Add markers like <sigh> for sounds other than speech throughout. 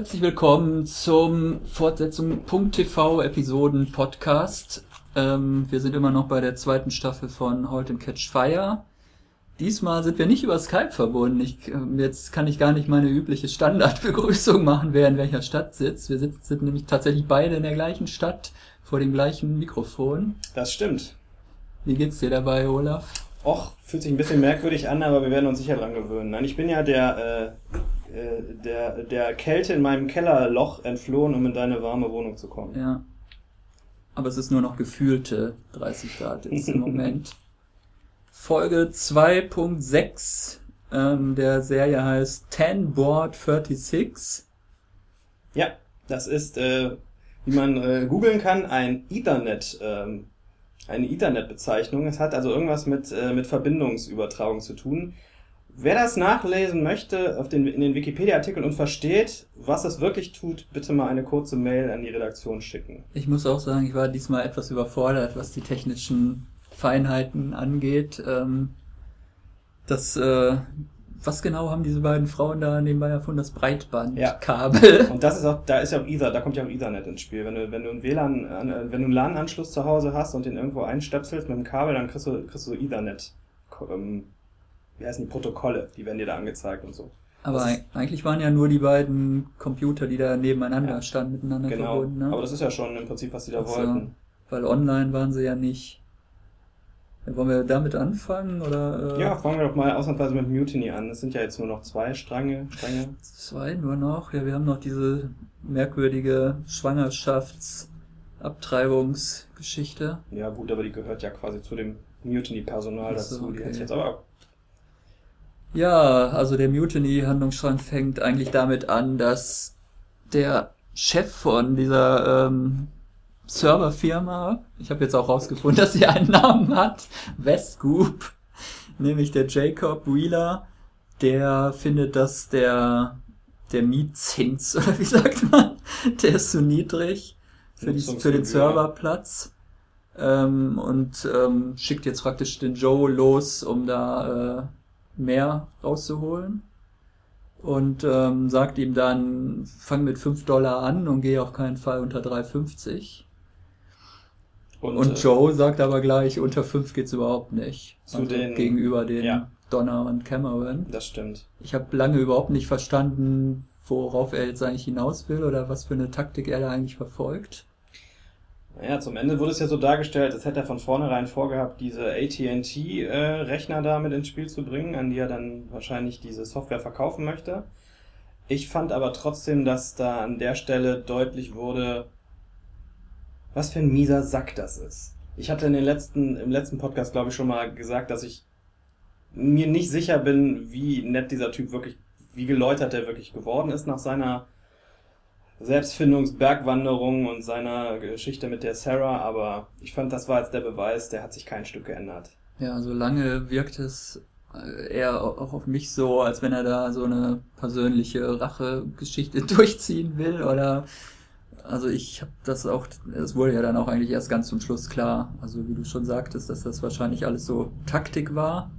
Herzlich willkommen zum Fortsetzung .tv Episoden Podcast. Ähm, wir sind immer noch bei der zweiten Staffel von Halt and Catch Fire. Diesmal sind wir nicht über Skype verbunden. Ich, ähm, jetzt kann ich gar nicht meine übliche Standardbegrüßung machen, wer in welcher Stadt sitzt. Wir sitzen, sind nämlich tatsächlich beide in der gleichen Stadt vor dem gleichen Mikrofon. Das stimmt. Wie geht's dir dabei, Olaf? Och, fühlt sich ein bisschen merkwürdig an, aber wir werden uns sicher dran gewöhnen. Nein, ich bin ja der, äh, der, der Kälte in meinem Kellerloch entflohen, um in deine warme Wohnung zu kommen. Ja. Aber es ist nur noch gefühlte 30 Grad jetzt im <laughs> Moment. Folge 2.6 ähm, der Serie heißt 10 Board 36. Ja, das ist, äh, wie man äh, googeln kann, ein Ethernet, ähm, eine Ethernet-Bezeichnung. Es hat also irgendwas mit, äh, mit Verbindungsübertragung zu tun. Wer das nachlesen möchte auf den, in den Wikipedia-Artikeln und versteht, was es wirklich tut, bitte mal eine kurze Mail an die Redaktion schicken. Ich muss auch sagen, ich war diesmal etwas überfordert, was die technischen Feinheiten angeht. Ähm, das, äh, was genau haben diese beiden Frauen da nebenbei erfunden? Das Breitbandkabel. Und das ist auch, da ist ja auch Ether, da kommt ja auch Ethernet ins Spiel. Wenn du, wenn du einen WLAN, äh, wenn du einen LAN-Anschluss zu Hause hast und den irgendwo einstöpselst mit dem Kabel, dann kriegst du, kriegst du Ethernet, ähm, wie heißen die Protokolle, die werden dir da angezeigt und so. Aber eigentlich waren ja nur die beiden Computer, die da nebeneinander Ja. standen, miteinander Genau. verbunden. Ne? Aber das ist ja schon im Prinzip, was sie da Ach so. wollten. Weil online waren sie ja nicht. Wollen wir damit anfangen? Oder, äh, Ja, fangen wir doch mal ausnahmsweise mit Mutiny an. Es sind ja jetzt nur noch zwei Stränge. Stränge. Zwei nur noch. Ja, wir haben noch diese merkwürdige Schwangerschaftsabtreibungsgeschichte. Ja, gut, aber die gehört ja quasi zu dem Mutiny-Personal dazu. Die okay. hat jetzt aber Ja, also der Mutiny-Handlungsstrang fängt eigentlich damit an, dass der Chef von dieser ähm, Serverfirma, ich habe jetzt auch rausgefunden, <laughs> dass sie einen Namen hat, Westgoop, nämlich der Jacob Wheeler, der findet, dass der der Mietzins, <laughs> oder wie sagt man, der ist zu niedrig für, die, für den. Serverplatz ähm, und ähm, schickt jetzt praktisch den Joe los, um da äh, mehr rauszuholen. Und ähm, sagt ihm dann, fang mit 5 Dollar an und geh auf keinen Fall unter 3,50. und, Und, äh, Joe sagt aber gleich, unter 5 geht's überhaupt nicht. Also Zu den- gegenüber den ja. Donner und Cameron. Das stimmt. Ich habe lange überhaupt nicht verstanden, worauf er jetzt eigentlich hinaus will oder was für eine Taktik er da eigentlich verfolgt. Naja, zum Ende wurde es ja so dargestellt, als hätte er von vornherein vorgehabt, diese AT&T-Rechner da mit ins Spiel zu bringen, an die er dann wahrscheinlich diese Software verkaufen möchte. Ich fand aber trotzdem, dass da an der Stelle deutlich wurde, was für ein mieser Sack das ist. Ich hatte in den letzten, im letzten Podcast, glaube ich, schon mal gesagt, dass ich mir nicht sicher bin, wie nett dieser Typ wirklich, wie geläutert er wirklich geworden ist nach seiner Selbstfindungsbergwanderung und seiner Geschichte mit der Sarah, aber ich fand, das war jetzt der Beweis, der hat sich kein Stück geändert. Ja, so lange wirkt es äh, eher auch auf mich so, als wenn er da so eine persönliche Rachegeschichte <laughs> durchziehen will oder also ich habe das auch, es wurde ja dann auch eigentlich erst ganz zum Schluss klar, also wie du schon sagtest, dass das wahrscheinlich alles so Taktik war,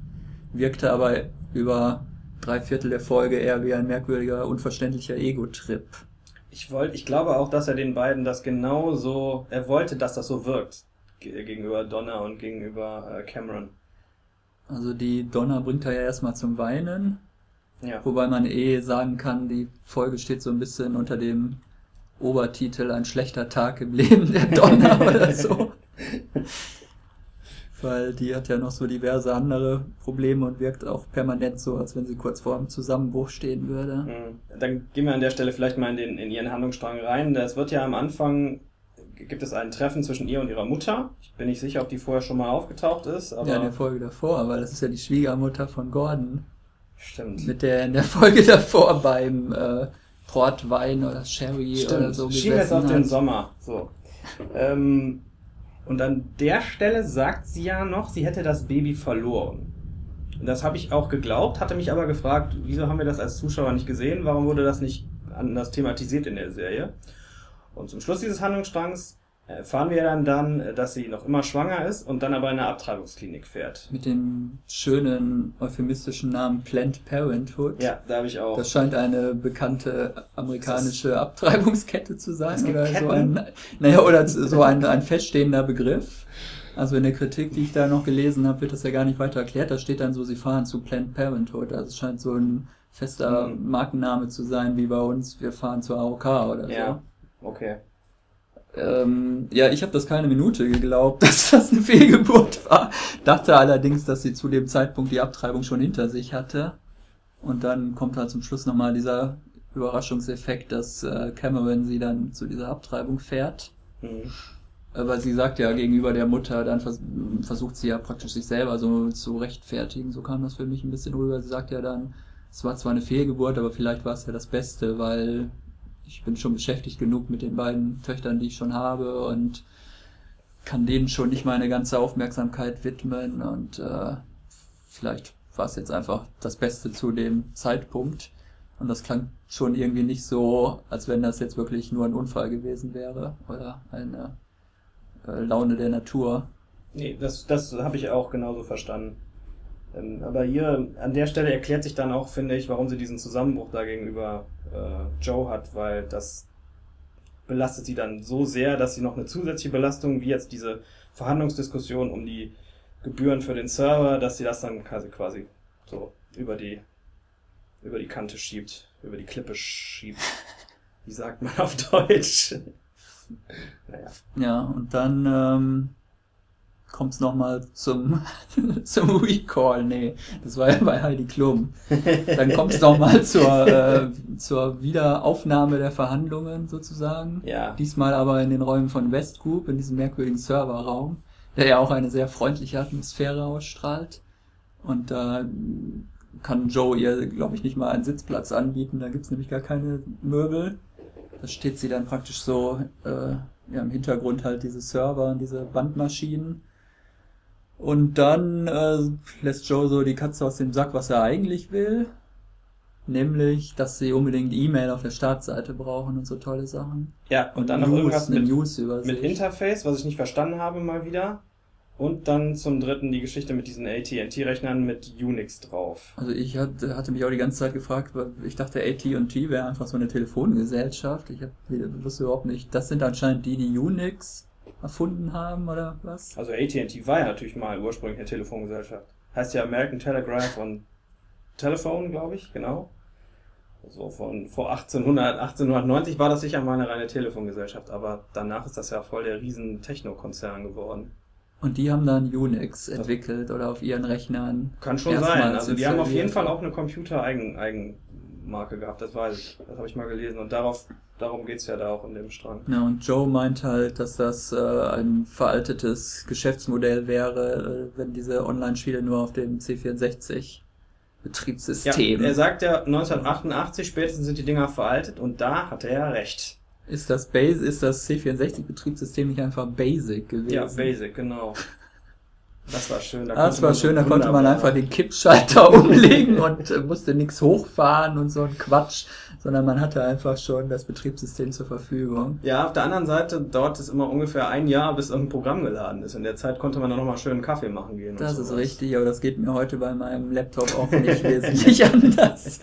wirkte aber über drei Viertel der Folge eher wie ein merkwürdiger, unverständlicher Ego-Trip. Ich wollte, ich glaube auch, dass er den beiden das genau so, er wollte, dass das so wirkt ge- gegenüber Donna und gegenüber äh, Cameron. Also die Donna bringt er ja erstmal zum Weinen, Ja. Wobei man eh sagen kann, die Folge steht so ein bisschen unter dem Obertitel Ein schlechter Tag im Leben der Donner <laughs> oder so. <laughs> Weil die hat ja noch so diverse andere Probleme und wirkt auch permanent so, als wenn sie kurz vor dem Zusammenbruch stehen würde. Mhm. Dann gehen wir an der Stelle vielleicht mal in, den, in ihren Handlungsstrang rein. Es wird ja am Anfang, gibt es ein Treffen zwischen ihr und ihrer Mutter. Ich bin nicht sicher, ob die vorher schon mal aufgetaucht ist, ja, in der Folge davor, weil das ist ja die Schwiegermutter von Gordon, stimmt. mit der in der Folge <laughs> davor beim äh, Portwein oder Sherry oder Stimmt, so schieben wir jetzt auf den. Sommer. So. Ähm, und an der Stelle sagt sie ja noch, sie hätte das Baby verloren. Und das habe ich auch geglaubt, hatte mich aber gefragt, wieso haben wir das als Zuschauer nicht gesehen? Warum wurde das nicht anders thematisiert in der Serie? Und zum Schluss dieses Handlungsstrangs erfahren wir dann dann, dass sie noch immer schwanger ist und dann aber in eine Abtreibungsklinik fährt. Mit dem schönen euphemistischen Namen Planned Parenthood. Ja, da habe ich auch. Das scheint eine bekannte amerikanische Abtreibungskette zu sein. Oder so ein, naja, oder so ein, ein feststehender Begriff. Also in der Kritik, die ich da noch gelesen habe, wird das ja gar nicht weiter erklärt. Da steht dann so, sie fahren zu Planned Parenthood. Also es scheint so ein fester Mhm. Markenname zu sein, wie bei uns, wir fahren zur AOK oder Ja, okay. Ähm, ja, ich habe das keine Minute geglaubt, <laughs> dass das eine Fehlgeburt war. Dachte allerdings, dass sie zu dem Zeitpunkt die Abtreibung schon hinter sich hatte. Und dann kommt halt zum Schluss nochmal dieser Überraschungseffekt, dass äh, Cameron sie dann zu dieser Abtreibung fährt. Mhm. Aber sie sagt ja gegenüber der Mutter, dann vers versucht sie ja praktisch sich selber so zu rechtfertigen. So kam das für mich ein bisschen rüber. Sie sagt ja dann, es war zwar eine Fehlgeburt, aber vielleicht war es ja das Beste, weil ich bin schon beschäftigt genug mit den beiden Töchtern, die ich schon habe und kann denen schon nicht meine ganze Aufmerksamkeit widmen und äh, vielleicht war es jetzt einfach das Beste zu dem Zeitpunkt. Und das klang schon irgendwie nicht so, als wenn das jetzt wirklich nur ein Unfall gewesen wäre oder eine äh, Laune der Natur. Nee, das, das habe ich auch genauso verstanden. Ähm, aber hier an der Stelle erklärt sich dann auch, finde ich, warum sie diesen Zusammenbruch da gegenüber äh, Joe hat, weil das belastet sie dann so sehr, dass sie noch eine zusätzliche Belastung, wie jetzt diese Verhandlungsdiskussion um die Gebühren für den Server, dass sie das dann quasi, quasi so über die, über die Kante schiebt, über die Klippe schiebt. Wie sagt man auf Deutsch? <laughs> naja. Ja, und dann ähm, kommt es nochmal zum, <laughs> zum Recall. Nee, das war ja bei Heidi Klum. Dann kommt es nochmal <laughs> zur, äh, zur Wiederaufnahme der Verhandlungen sozusagen. Ja. Diesmal aber in den Räumen von West Group, in diesem merkwürdigen Serverraum, der ja auch eine sehr freundliche Atmosphäre ausstrahlt. Und da kann Joe ihr, glaube ich, nicht mal einen Sitzplatz anbieten, da gibt's nämlich gar keine Möbel. Da steht sie dann praktisch so äh, ja, im Hintergrund halt diese Server und diese Bandmaschinen. Und dann äh, lässt Joe so die Katze aus dem Sack, was er eigentlich will. Nämlich, dass sie unbedingt E-Mail auf der Startseite brauchen und so tolle Sachen. Ja, und dann noch News, irgendwas eine mit, News über mit. Interface, was ich nicht verstanden habe mal wieder. Und dann zum dritten die Geschichte mit diesen AT&T-Rechnern mit Unix drauf. Also ich hatte, mich auch die ganze Zeit gefragt, ich dachte AT&T wäre einfach so eine Telefongesellschaft. Ich hab, wusste überhaupt nicht. Das sind anscheinend die, die Unix erfunden haben oder was? Also AT&T war ja natürlich mal ursprünglich eine Telefongesellschaft. Heißt ja American Telegraph und Telephone, glaube ich, genau. So von vor 1800, 1890 war das sicher mal eine reine Telefongesellschaft, aber danach ist das ja voll der riesen Techno-Konzern geworden. Und die haben dann Unix entwickelt oder auf ihren Rechnern. Kann schon sein. Also die haben auf jeden. Fall auch eine Computer-Eigenmarke gehabt, das weiß ich. Das habe ich mal gelesen. Und darauf, darum geht's ja da auch in dem Strang. Ja, und Joe meint halt, dass das äh, ein veraltetes Geschäftsmodell wäre, äh, wenn diese Online-Spiele nur auf dem C64 Ja, Betriebssystem. er sagt ja, 1988 spätestens sind die Dinger veraltet und da hatte er recht. ist das Base, ist das C64 Betriebssystem nicht einfach Basic gewesen? Ja, Basic, genau. Das war schön. Da das war schön, da konnte man einfach den Kippschalter <laughs> umlegen und äh, musste nichts hochfahren und so ein Quatsch, sondern man hatte einfach schon das Betriebssystem zur Verfügung. Ja, auf der anderen Seite dauert es immer ungefähr ein Jahr, bis irgendein Programm geladen ist. In der Zeit konnte man dann nochmal schön Kaffee machen gehen. Das ist richtig, aber das geht mir heute bei meinem Laptop auch nicht <laughs> wesentlich anders.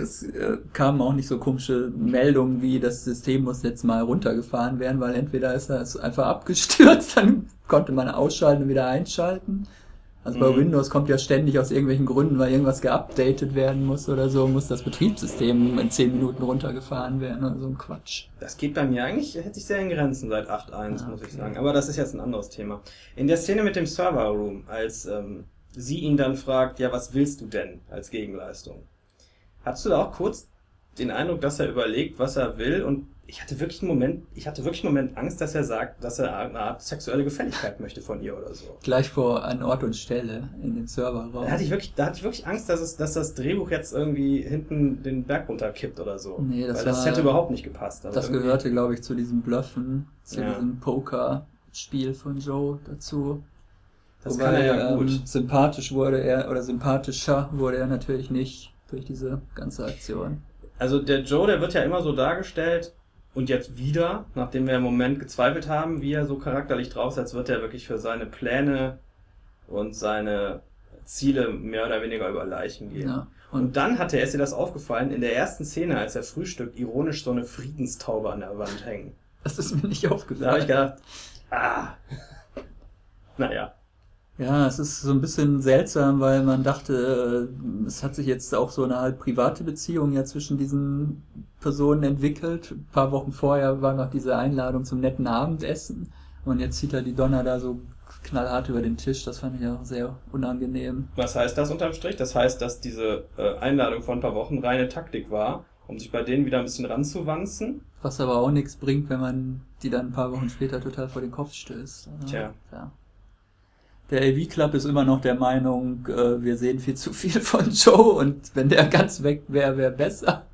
Es äh, kamen auch nicht so komische Meldungen wie, das System muss jetzt mal runtergefahren werden, weil entweder ist es einfach abgestürzt, <laughs> dann konnte man ausschalten und wieder einschalten. Also bei Mhm. Windows kommt ja ständig aus irgendwelchen Gründen, weil irgendwas geupdatet werden muss oder so, muss das Betriebssystem in 10 Minuten runtergefahren werden oder so ein Quatsch. Das geht bei mir eigentlich, hätte sich sehr in Grenzen seit 8.1, Ah, muss ich okay. sagen. Aber das ist jetzt ein anderes Thema. In der Szene mit dem Server Room, als ähm, sie ihn dann fragt, ja, was willst du denn als Gegenleistung? Hattest du da auch kurz den Eindruck, dass er überlegt, was er will? Und ich hatte wirklich einen Moment, ich hatte wirklich einen Moment Angst, dass er sagt, dass er eine Art sexuelle Gefälligkeit möchte von ihr oder so. Gleich vor an Ort und Stelle in den Serverraum. Da hatte ich wirklich, da hatte ich wirklich Angst, dass es, dass das Drehbuch jetzt irgendwie hinten den Berg runterkippt oder so. Nee, das Weil das war- hätte überhaupt nicht gepasst. Das gehörte, glaube ich, zu diesem Bluffen, zu Ja. diesem Poker-Spiel von Joe dazu. Das Wobei, kann er ja ähm, gut. sympathisch wurde er, oder sympathischer wurde er natürlich nicht durch diese ganze Aktion. Also der Joe, der wird ja immer so dargestellt, Und jetzt wieder, nachdem wir im Moment gezweifelt haben, wie er so charakterlich drauf ist, als wird er wirklich für seine Pläne und seine Ziele mehr oder weniger über Leichen gehen. Ja. Und, Und dann hatte er, ist dir das aufgefallen, in der ersten Szene, als er frühstückt, ironisch so eine Friedenstaube an der Wand hängen. das ist mir nicht Da habe ich aufgefallen. gedacht, ah. Naja. Ja, es ist so ein bisschen seltsam, weil man dachte, äh, es hat sich jetzt auch so eine halt private Beziehung ja zwischen diesen Personen entwickelt. Ein paar Wochen vorher war noch diese Einladung zum netten Abendessen und jetzt zieht er die Donner da so knallhart über den Tisch. Das fand ich auch sehr unangenehm. Was heißt das unterm Strich? Das heißt, dass diese äh, Einladung vor ein paar Wochen reine Taktik war, um sich bei denen wieder ein bisschen ranzuwanzen. Was aber auch nichts bringt, wenn man die dann ein paar Wochen später total vor den Kopf stößt. Tja. Ja. Der AV Club ist immer noch der Meinung, äh, wir sehen viel zu viel von Joe und wenn der ganz weg wäre, wäre besser.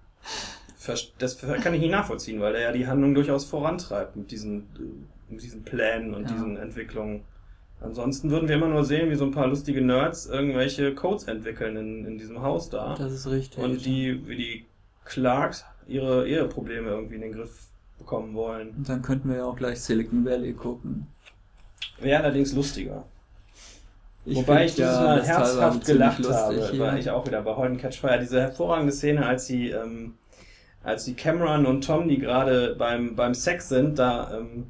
Das kann ich nicht nachvollziehen, weil er ja die Handlung durchaus vorantreibt mit diesen, mit diesen Plänen und Ja. diesen Entwicklungen. Ansonsten würden wir immer nur sehen, wie so ein paar lustige Nerds irgendwelche Codes entwickeln in, in diesem Haus da. Das ist richtig. Und die, wie die Clarks ihre Eheprobleme irgendwie in den Griff bekommen wollen. Und dann könnten wir ja auch gleich Silicon Valley gucken. Wäre allerdings lustiger. Wobei find ich dieses Mal das teilweise herzhaft gelacht lustig habe, war ich auch wieder bei Holden Catch Fire. Diese hervorragende Szene, als sie, ähm, als die Cameron und Tom, die gerade beim, beim Sex sind, da ähm,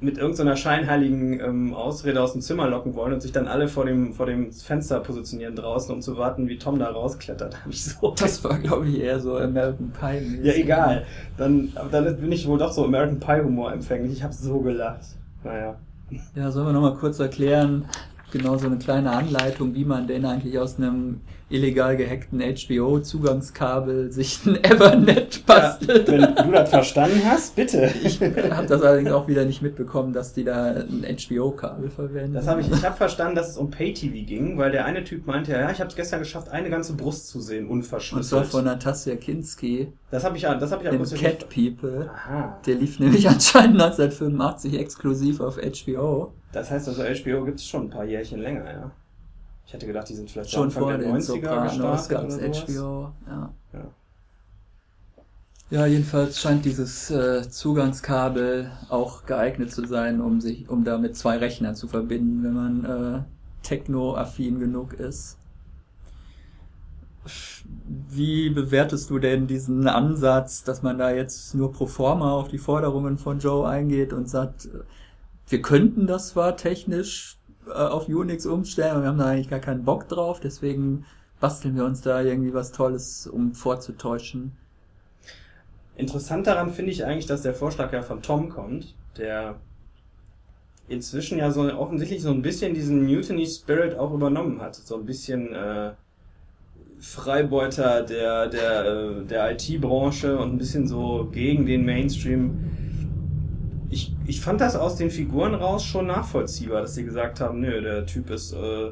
mit irgendeiner scheinheiligen ähm, Ausrede aus dem Zimmer locken wollen und sich dann alle vor dem, vor dem Fenster positionieren draußen, um zu warten, wie Tom da rausklettert. <laughs> Hab ich so Das war, glaube ich, eher so American Pie. -mäßig. ja, egal. Dann, dann bin ich wohl doch so American Pie Humor empfänglich. Ich habe so gelacht. Naja. Ja, sollen wir nochmal kurz erklären, genau so eine kleine Anleitung, wie man denn eigentlich aus einem illegal gehackten HBO-Zugangskabel sich ein Evernet bastelt. wenn du das verstanden hast, bitte. Ich habe das allerdings auch wieder nicht mitbekommen, dass die da ein HBO-Kabel verwenden. Das habe ich, ich habe verstanden, dass es um Pay-TV ging, weil der eine Typ meinte, ja, ich habe es gestern geschafft, eine ganze Brust zu sehen, Und zwar unverschlüsselt. von Natasja Kinski, das habe ich, ja- das habe ich akustisch Cat People. Aha. Der lief nämlich anscheinend 1985 exklusiv auf HBO. Das heißt also, HBO gibt es schon ein paar Jährchen länger, ja. Ich hätte gedacht, die sind vielleicht Schon vor den 90er Sopranos gestartet gab es oder sowas. HBO. Ja. Ja. ja, jedenfalls scheint dieses äh, Zugangskabel auch geeignet zu sein, um sich, um da mit zwei Rechnern zu verbinden, wenn man äh, techno-affin genug ist. Wie bewertest du denn diesen Ansatz, dass man da jetzt nur pro forma auf die Forderungen von Joe eingeht und sagt, äh, wir könnten das zwar technisch äh, auf Unix umstellen, aber wir haben da eigentlich gar keinen Bock drauf, deswegen basteln wir uns da irgendwie was Tolles, um vorzutäuschen. Interessant daran finde ich eigentlich, dass der Vorschlag ja von Tom kommt, der inzwischen ja so offensichtlich so ein bisschen diesen Mutiny Spirit auch übernommen hat. So ein bisschen äh, Freibeuter der, der, äh, der IT-Branche und ein bisschen so gegen den Mainstream. Ich, fand das aus den Figuren raus schon nachvollziehbar, dass sie gesagt haben, nö, der Typ ist, äh,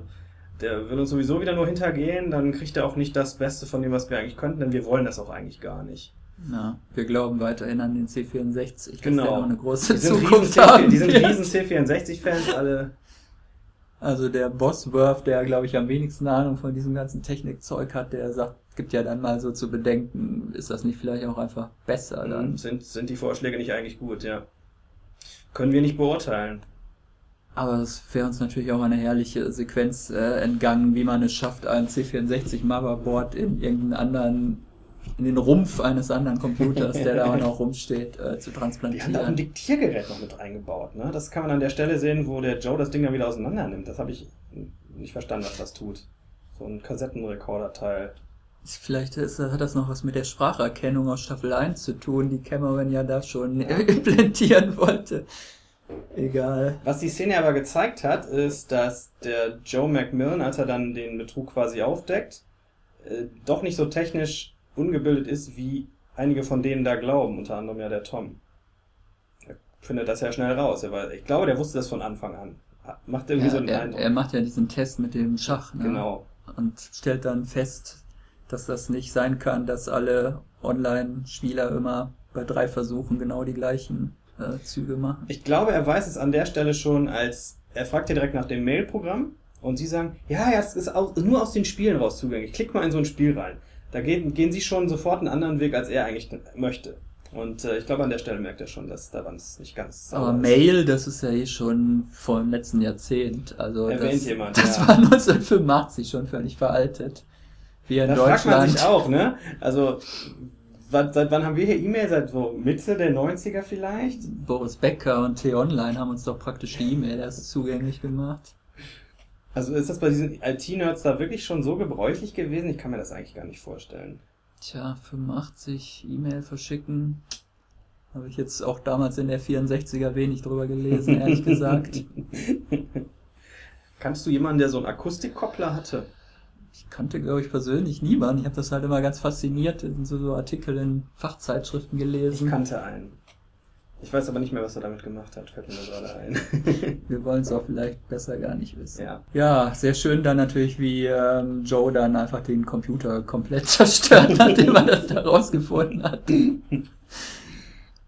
der will uns sowieso wieder nur hintergehen, dann kriegt er auch nicht das Beste von dem, was wir eigentlich könnten, denn wir wollen das auch eigentlich gar nicht. Ja, wir glauben weiterhin an den C64, dass Genau. der noch eine große Die Zukunft haben die sind riesen C64-Fans, alle. Also der Bosworth, der glaube ich am wenigsten Ahnung von diesem ganzen Technikzeug hat, der sagt, gibt ja dann mal so zu bedenken, ist das nicht vielleicht auch einfach besser dann? Sind, sind die Vorschläge nicht eigentlich gut, ja. Können wir nicht beurteilen. Aber es wäre uns natürlich auch eine herrliche Sequenz äh, entgangen, wie man es schafft, ein C64 Motherboard in irgendeinen anderen, in den Rumpf eines anderen Computers, der da auch noch rumsteht, äh, zu Die haben da auch ein transplantieren. Diktiergerät noch mit eingebaut, ne? Das kann man an der Stelle sehen, wo der Joe das Ding dann wieder auseinander nimmt. Das habe ich nicht verstanden, was das tut. So ein Kassettenrekorderteil. Vielleicht ist, hat das noch was mit der Spracherkennung aus Staffel 1 zu tun, die Cameron ja da schon <laughs> implantieren wollte. Egal. Was die Szene aber gezeigt hat, ist, dass der Joe McMillan, als er dann den Betrug quasi aufdeckt, äh, doch nicht so technisch ungebildet ist, wie einige von denen da glauben, unter anderem ja der Tom. Er findet das ja schnell raus. Er war, ich glaube, der wusste das von Anfang an. Macht irgendwie Ja, so einen er, Eindruck. er macht ja diesen Test mit dem Schach ne? genau. und stellt dann fest, dass das nicht sein kann, dass alle Online-Spieler immer bei drei Versuchen genau die gleichen äh, Züge machen. Ich glaube, er weiß es an der Stelle schon, als er fragt ja direkt nach dem Mail-Programm und sie sagen, ja, ja, es ist aus, nur aus den Spielen raus zugänglich. Klick mal in so ein Spiel rein. Da gehen, gehen sie schon sofort einen anderen Weg, als er eigentlich möchte. Und äh, ich glaube, an der Stelle merkt er schon, dass daran es nicht ganz Aber ist. Mail, das ist ja eh schon vom letzten Jahrzehnt. Also Erwähnt das, jemand, das ja. war <laughs> 1985 schon völlig veraltet. Wir in Da fragt man Deutschland. sich auch, ne? Also, seit wann haben wir hier E-Mail? Seit so Mitte der 90er vielleicht? Boris Becker und T-Online haben uns doch praktisch die E-Mail erst zugänglich gemacht. Also ist das bei diesen IT-Nerds da wirklich schon so gebräuchlich gewesen? Ich kann mir das eigentlich gar nicht vorstellen. Tja, 85 E-Mail verschicken. Habe ich jetzt auch damals in der 64er wenig drüber gelesen, ehrlich gesagt. <laughs> Kannst du jemanden, der so einen Akustikkoppler hatte? Ich kannte, glaube ich, persönlich niemanden. Ich habe das halt immer ganz fasziniert in so, so Artikel in Fachzeitschriften Ich gelesen. kannte einen. Ich weiß aber nicht mehr, was er damit gemacht hat, fällt mir gerade ein. <laughs> Wir wollen es auch vielleicht besser gar nicht wissen. ja. Ja, sehr schön dann natürlich, wie ähm, Joe dann einfach den Computer komplett <laughs> zerstört, nachdem er das da rausgefunden hat.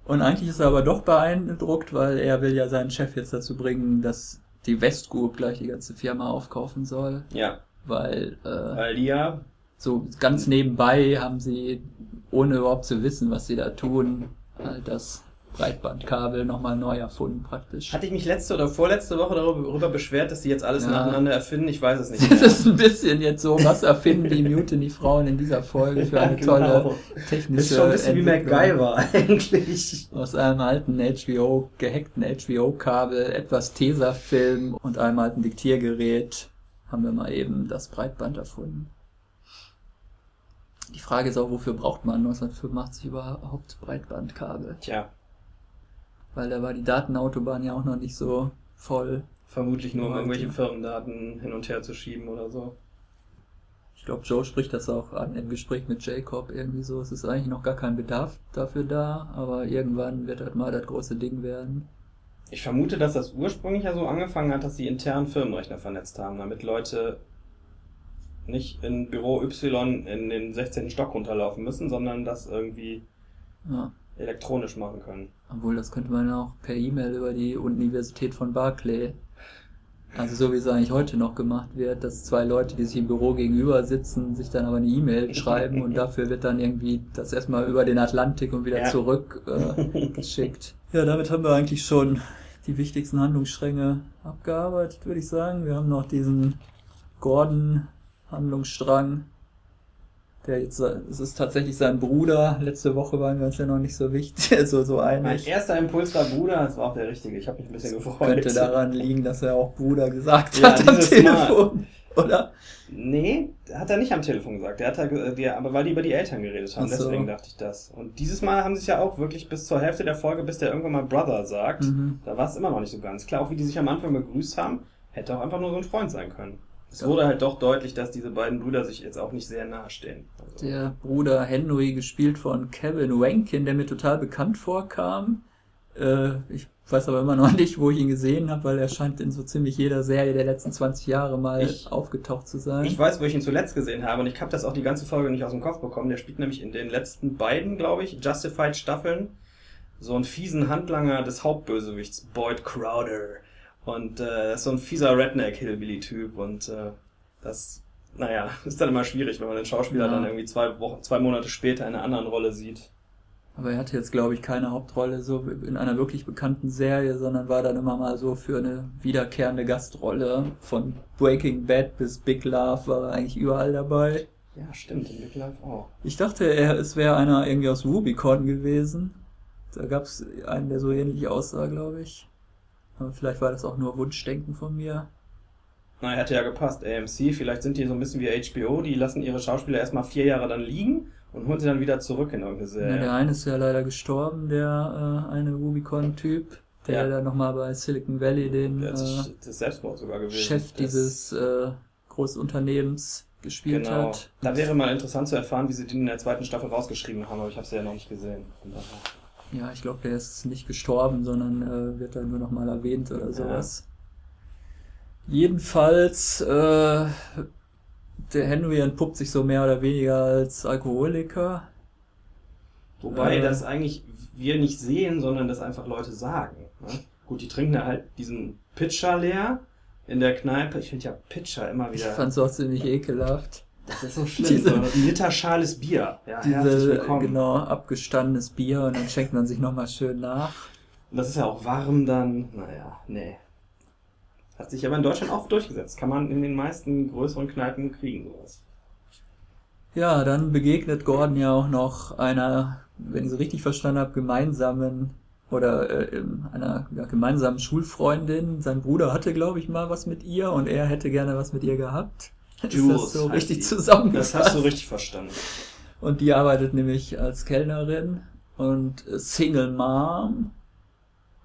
Und eigentlich ist er aber doch beeindruckt, weil er will ja seinen Chef jetzt dazu bringen, dass die West Group gleich die ganze Firma aufkaufen soll, Ja, weil äh, weil ja, so ganz nebenbei haben sie, ohne überhaupt zu wissen, was sie da tun, halt das Breitbandkabel nochmal neu erfunden praktisch. hatte ich mich letzte oder vorletzte Woche darüber beschwert, dass die jetzt alles Ja. nacheinander erfinden? Ich weiß es nicht <laughs> Das mehr. ist ein bisschen jetzt so, was erfinden die Mutiny-Frauen in dieser Folge für eine <laughs> Ja, tolle genau. technische Ist schon ein bisschen wie Entwicklung. MacGyver <laughs> eigentlich. Aus einem alten HBO, gehackten HBO-Kabel, etwas Tesafilm und einem alten Diktiergerät haben wir mal eben das Breitband erfunden. Die Frage ist auch, wofür braucht man 1985 überhaupt Breitbandkabel? Tja, Weil da war die Datenautobahn ja auch noch nicht so voll. vermutlich nur um irgendwelche. Firmendaten hin und her zu schieben oder so. Ich glaube, Joe spricht das auch an im Gespräch mit Jacob irgendwie so. Es ist eigentlich noch gar kein Bedarf dafür da, aber irgendwann wird halt mal das große Ding werden. Ich vermute, dass das ursprünglich ja so angefangen hat, dass sie intern Firmenrechner vernetzt haben, damit Leute nicht in Büro Y in den 16. Stock runterlaufen müssen, sondern das irgendwie Ja. elektronisch machen können. Obwohl, das könnte man auch per E-Mail über die Universität von Barclay. Also so wie es eigentlich heute noch gemacht wird, dass zwei Leute, die sich im Büro gegenüber sitzen, sich dann aber eine E-Mail <laughs> schreiben und dafür wird dann irgendwie das erstmal über den Atlantik und wieder Ja. zurück äh, geschickt. Ja, damit haben wir eigentlich schon die wichtigsten Handlungsstränge abgearbeitet, würde ich sagen. Wir haben noch diesen Gordon-Handlungsstrang, der jetzt, es ist tatsächlich sein Bruder. Letzte Woche waren wir uns ja noch nicht so wichtig, <laughs> so, so Mein einig. erster Impuls war Bruder, das war auch der richtige. Ich habe mich ein bisschen gefreut. Könnte daran liegen, dass er auch Bruder gesagt Ja, hat am Telefon, oder? Nee, hat er nicht am Telefon gesagt. Der hat da, ge- die, aber weil die über die Eltern geredet haben, so. deswegen dachte ich das. Und dieses Mal haben sie es ja auch wirklich bis zur Hälfte der Folge, bis der irgendwann mal Brother sagt. Mhm. Da war es immer noch nicht so ganz klar. Auch wie die sich am Anfang begrüßt haben, hätte auch einfach nur so ein Freund sein können. Es wurde halt doch deutlich, dass diese beiden Brüder sich jetzt auch nicht sehr nahe stehen. Also, Der Bruder Henry, gespielt von Kevin Rankin, der mir total bekannt vorkam. Äh, ich weiß aber immer noch <laughs> nicht, wo ich ihn gesehen habe, weil er scheint in so ziemlich jeder Serie der letzten 20 Jahre mal Ich- aufgetaucht zu sein. ich weiß, wo ich ihn zuletzt gesehen habe und ich habe das auch die ganze Folge nicht aus dem Kopf bekommen. Der spielt nämlich in den letzten beiden, glaube ich, Justified Staffeln so einen fiesen Handlanger des Hauptbösewichts, Boyd Crowder. Und äh, das ist so ein fieser Redneck-Hillbilly-Typ und äh, das, naja, <laughs> ist dann immer schwierig, wenn man den Schauspieler Ja. dann irgendwie zwei Wochen, zwei Monate später in einer anderen Rolle sieht. Aber er hatte jetzt, glaube ich, keine Hauptrolle so in einer wirklich bekannten Serie, sondern war dann immer mal so für eine wiederkehrende Gastrolle. Von Breaking Bad bis Big Love war er eigentlich überall dabei. Ja, stimmt, in Big Life auch. Ich dachte, er, es wäre einer irgendwie aus Rubicon gewesen. Da gab es einen, der so ähnlich aussah, glaube ich. Aber vielleicht war das auch nur Wunschdenken von mir. Na, hätte ja gepasst. AMC, vielleicht sind die so ein bisschen wie HBO, die lassen ihre Schauspieler erstmal vier Jahre dann liegen und holen sie dann wieder zurück in irgendeine Ja, Serie. der eine ist ja leider gestorben, der äh, eine Rubicon-Typ, der Ja. dann nochmal bei Silicon Valley den Der äh, ist, ist Selbstmord sogar gewesen. Chef dieses äh, Großunternehmens gespielt Genau. hat. Da wäre mal interessant zu erfahren, wie sie den in der zweiten Staffel rausgeschrieben haben, aber ich habe sie ja noch nicht gesehen. Ja, ich glaube, der ist nicht gestorben, sondern äh, wird dann nur noch mal erwähnt oder sowas. Jedenfalls, äh, der Henry entpuppt sich so mehr oder weniger als Alkoholiker. Wobei Äh. das eigentlich wir nicht sehen, sondern das einfach Leute sagen. Ne? Gut, die trinken da halt diesen Pitcher leer in der Kneipe. Ich finde ja Pitcher immer Ich wieder. fand's auch ziemlich ekelhaft. Das ist so <laughs> schlimm. Diese, so ein Liter schales Bier. Ja, diese, genau, abgestandenes Bier und dann schenkt man sich nochmal schön nach. Und das ist ja auch warm dann. Naja, nee. Hat sich aber in Deutschland auch durchgesetzt. Kann man in den meisten größeren Kneipen kriegen, sowas. Ja, dann begegnet Gordon ja auch noch einer, wenn ich so richtig verstanden habe, gemeinsamen oder äh, einer ja, gemeinsamen Schulfreundin. Sein Bruder hatte, glaube ich, mal was mit ihr und er hätte gerne was mit ihr gehabt. Jules <laughs> ist das so richtig zusammengefasst? Das hast du richtig verstanden. Und die arbeitet nämlich als Kellnerin und Single Mom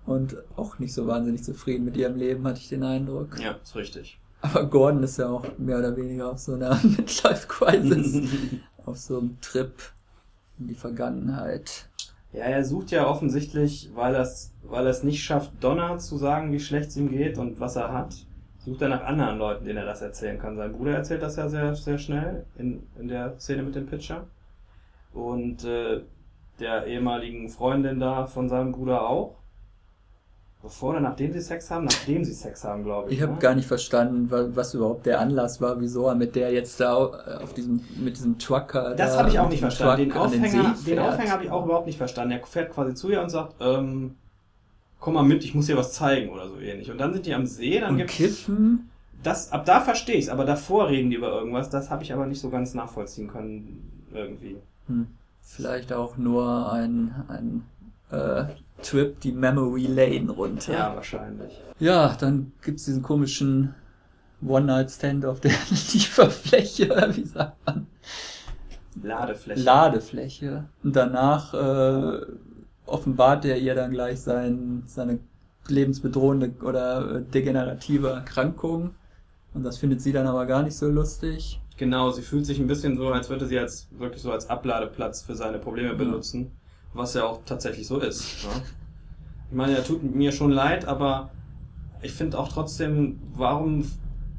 und auch nicht so wahnsinnig zufrieden mit ihrem Leben, hatte ich den Eindruck. Ja, ist richtig. Aber Gordon ist ja auch mehr oder weniger auf so einer <laughs> Midlife-Crisis, <laughs> auf so einem Trip in die Vergangenheit. Ja, er sucht ja offensichtlich, weil er es weil er's nicht schafft, Donna zu sagen, wie schlecht es ihm geht und was er hat, sucht er nach anderen Leuten, denen er das erzählen kann. Sein Bruder erzählt das ja sehr, sehr schnell in, in der Szene mit dem Pitcher. Und äh, der ehemaligen Freundin da von seinem Bruder auch. Bevor oder nachdem sie Sex haben? Nachdem sie Sex haben, glaube ich. Ich habe ne? gar nicht verstanden, was überhaupt der Anlass war, wieso er mit der jetzt da auf diesem, mit diesem Trucker. Das habe ich auch nicht verstanden. Den Aufhänger, den, den Aufhänger habe ich auch überhaupt nicht verstanden. Er fährt quasi zu ihr und sagt, ähm, komm mal mit, ich muss dir was zeigen oder so ähnlich. Und dann sind die am See, dann gibt Kiffen. Das, ab da verstehe ich aber davor reden die über irgendwas, das habe ich aber nicht so ganz nachvollziehen können, irgendwie. Hm. Vielleicht auch nur ein, ein äh, Trip die Memory Lane runter. Ja, wahrscheinlich. Ja, dann gibt's diesen komischen One-Night-Stand auf der <laughs> Lieferfläche, wie sagt man? Ladefläche. Ladefläche. Und danach äh, offenbart er ihr dann gleich sein, seine lebensbedrohende oder degenerative Erkrankung. Und das findet sie dann aber gar nicht so lustig. Genau, sie fühlt sich ein bisschen so, als würde sie als wirklich so als Abladeplatz für seine Probleme benutzen was ja auch tatsächlich so ist. Ne? Ich meine, er tut mir schon leid, aber ich finde auch trotzdem, warum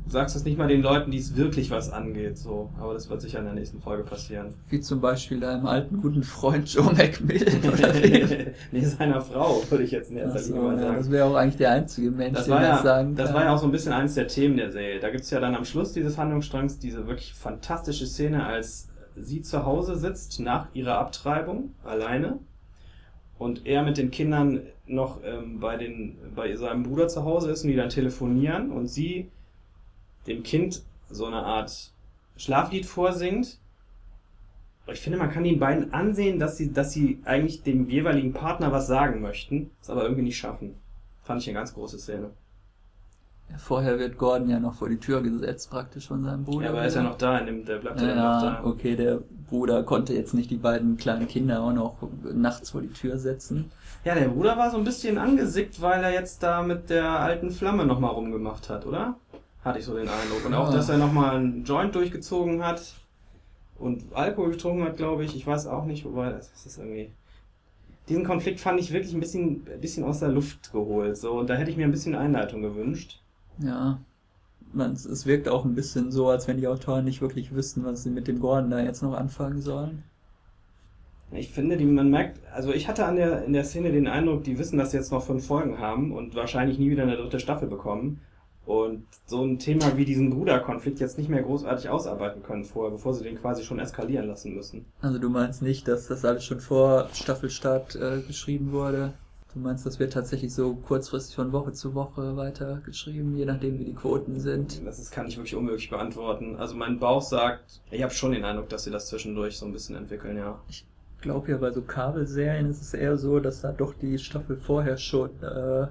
sagst du es nicht mal den Leuten, die es wirklich was angeht, so. Aber das wird sicher in der nächsten Folge passieren. Wie zum Beispiel deinem alten guten Freund Joe McMillan <laughs> nee, seiner Frau, würde ich jetzt in erster Linie mal sagen. das wäre auch eigentlich der einzige Mensch, das den ja, das sagen kann. Das war ja auch so ein bisschen eines der Themen der Serie. Da gibt's ja dann am Schluss dieses Handlungsstrangs diese wirklich fantastische Szene, als sie zu Hause sitzt nach ihrer Abtreibung alleine und er mit den Kindern noch ähm, bei, den, bei seinem Bruder zu Hause ist und die dann telefonieren und sie dem Kind so eine Art Schlaflied vorsingt. Ich finde, man kann den beiden ansehen, dass sie, dass sie eigentlich dem jeweiligen Partner was sagen möchten, es aber irgendwie nicht schaffen. Fand ich eine ganz große Szene. Vorher wird Gordon ja noch vor die Tür gesetzt, praktisch von seinem Bruder. Ja, aber er ist ja noch da, der bleibt ja, ja noch da. Okay, der Bruder konnte jetzt nicht die beiden kleinen Kinder auch noch nachts vor die Tür setzen. Ja, der Bruder war so ein bisschen angesickt, weil er jetzt da mit der alten Flamme nochmal rumgemacht hat, oder? Hatte ich so den Eindruck. Und auch, dass er nochmal einen Joint durchgezogen hat und Alkohol getrunken hat, glaube ich. Ich weiß auch nicht, wobei das ist irgendwie diesen Konflikt fand ich wirklich ein bisschen, ein bisschen aus der Luft geholt. So, und da hätte ich mir ein bisschen Einleitung gewünscht. Ja. Man, es wirkt auch ein bisschen so, als wenn die Autoren nicht wirklich wüssten, was sie mit dem Gordon da jetzt noch anfangen sollen. Ich finde, die, man merkt, also ich hatte an der, in der Szene den Eindruck, die wissen, dass sie jetzt noch fünf Folgen haben und wahrscheinlich nie wieder eine dritte Staffel bekommen. Und so ein Thema wie diesen Bruderkonflikt jetzt nicht mehr großartig ausarbeiten können vorher, bevor sie den quasi schon eskalieren lassen müssen. Also du meinst nicht, dass das alles schon vor Staffelstart äh, geschrieben wurde? Du meinst, das wird tatsächlich so kurzfristig von Woche zu Woche weiter geschrieben, je nachdem wie die Quoten sind? Das ist, kann ich wirklich unmöglich beantworten. Also mein Bauch sagt, ich habe schon den Eindruck, dass sie das zwischendurch so ein bisschen entwickeln, ja. Ich glaube ja, bei so Kabelserien ist es eher so, dass da doch die Staffel vorher schon äh,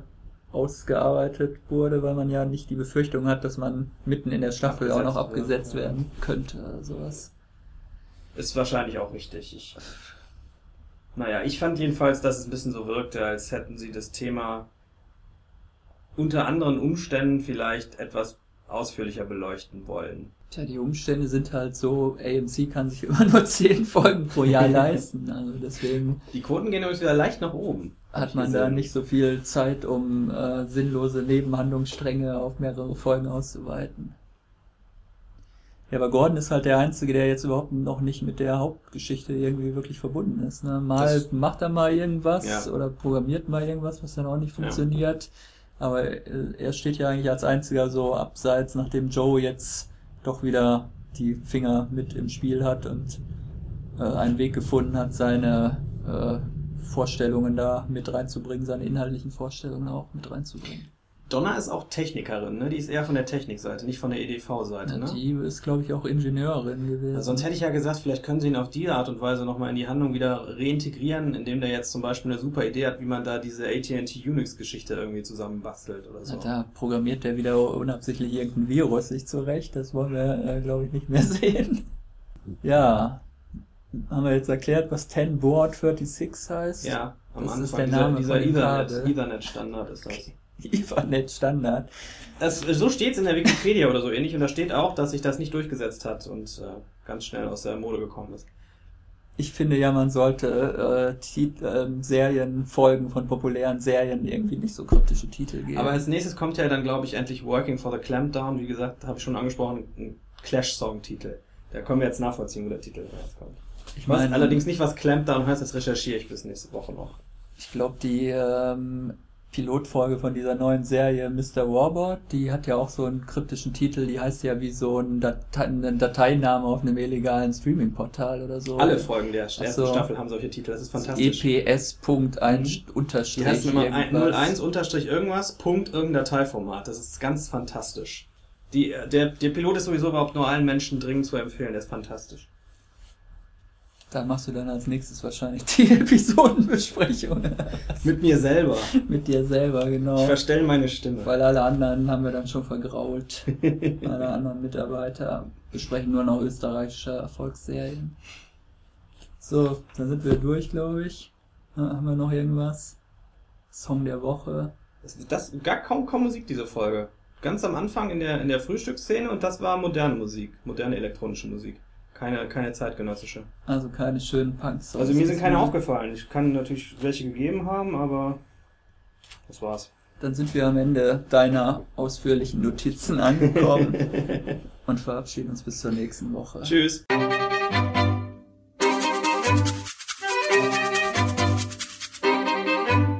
ausgearbeitet wurde, weil man ja nicht die Befürchtung hat, dass man mitten in der Staffel auch noch abgesetzt werden könnte, sowas. Ist wahrscheinlich auch richtig. Ich naja, ich fand jedenfalls, dass es ein bisschen so wirkte, als hätten sie das Thema unter anderen Umständen vielleicht etwas ausführlicher beleuchten wollen. Tja, die Umstände sind halt so, AMC kann sich <laughs> immer nur zehn Folgen pro Jahr <laughs> leisten. Also deswegen. Die Quoten gehen übrigens wieder leicht nach oben. Hat man da nicht so viel Zeit, um äh, sinnlose Nebenhandlungsstränge auf mehrere Folgen auszuweiten. Ja, aber Gordon ist halt der Einzige, der jetzt überhaupt noch nicht mit der Hauptgeschichte irgendwie wirklich verbunden ist. Ne? Mal das, macht er mal irgendwas ja. oder programmiert mal irgendwas, was dann auch nicht funktioniert. Ja. Aber äh, er steht ja eigentlich als einziger so abseits, nachdem Joe jetzt doch wieder die Finger mit im Spiel hat und äh, einen Weg gefunden hat, seine äh, Vorstellungen da mit reinzubringen, seine inhaltlichen Vorstellungen auch mit reinzubringen. Donna ist auch Technikerin, ne? Die ist eher von der Technikseite, nicht von der EDV-Seite, ne? Die ist, glaube ich, auch Ingenieurin gewesen. Ja, sonst hätte ich ja gesagt, vielleicht können sie ihn auf die Art und Weise nochmal in die Handlung wieder reintegrieren, indem der jetzt zum Beispiel eine super Idee hat, wie man da diese AT&T Unix-Geschichte irgendwie zusammenbastelt oder so. Ja, da programmiert der wieder unabsichtlich irgendein Virus sich zurecht. Das wollen wir, äh, glaube ich, nicht mehr <laughs> sehen. Ja, haben wir jetzt erklärt, was 10 Board 36 heißt? Ja, am Das Anfang ist der dieser, Name dieser von dem Ethernet. Ethernet-Standard ist das. Ethernet Standard. das so steht es in der Wikipedia oder so ähnlich und da steht auch, dass sich das nicht durchgesetzt hat und äh, ganz schnell aus der Mode gekommen ist. Ich finde ja, man sollte äh, ähm, Serien, Folgen von populären Serien irgendwie nicht so kryptische Titel geben. Aber als nächstes kommt ja dann, glaube ich, endlich Working for the Clampdown. Wie gesagt, habe ich schon angesprochen, ein Clash-Song-Titel. Da können wir jetzt nachvollziehen, wo der Titel jetzt kommt. ich weiß allerdings nicht, was Clampdown heißt, das recherchiere ich bis nächste Woche noch. ich glaube, die ähm, Pilotfolge von dieser neuen Serie Mr. Warbot, die hat ja auch so einen kryptischen Titel, die heißt ja wie so ein, Datei ein Dateiname auf einem illegalen Streaming-Portal oder so. Alle Folgen der ersten Ach so. Staffel haben solche Titel, das ist fantastisch. EPS.1 Die unterstrich heißen immer ein- irgendwas. 01 unterstrich irgendwas, Punkt irgendein Dateiformat. Das ist ganz fantastisch. Die, der, der Pilot ist sowieso überhaupt nur allen Menschen dringend zu empfehlen, der ist fantastisch. Da machst du dann als nächstes wahrscheinlich <laughs> die Episodenbesprechung Mit mir selber. mit dir selber, genau. Ich verstelle meine Stimme. Weil alle anderen haben wir dann schon vergrault. <laughs> alle anderen Mitarbeiter besprechen nur noch österreichische Erfolgsserien. So, dann sind wir durch, glaube ich. Haben wir noch irgendwas? Song der Woche. Das, das gar kaum, kaum Musik, diese Folge. Ganz am Anfang in der, in der Frühstücksszene und das war moderne Musik. Moderne elektronische Musik. Keine, keine zeitgenössische. Also keine schönen Punks. Also mir sind keine aufgefallen. Ich kann natürlich welche gegeben haben, aber das war's. Dann sind wir am Ende deiner ausführlichen Notizen angekommen <laughs> und verabschieden uns bis zur nächsten Woche. Tschüss.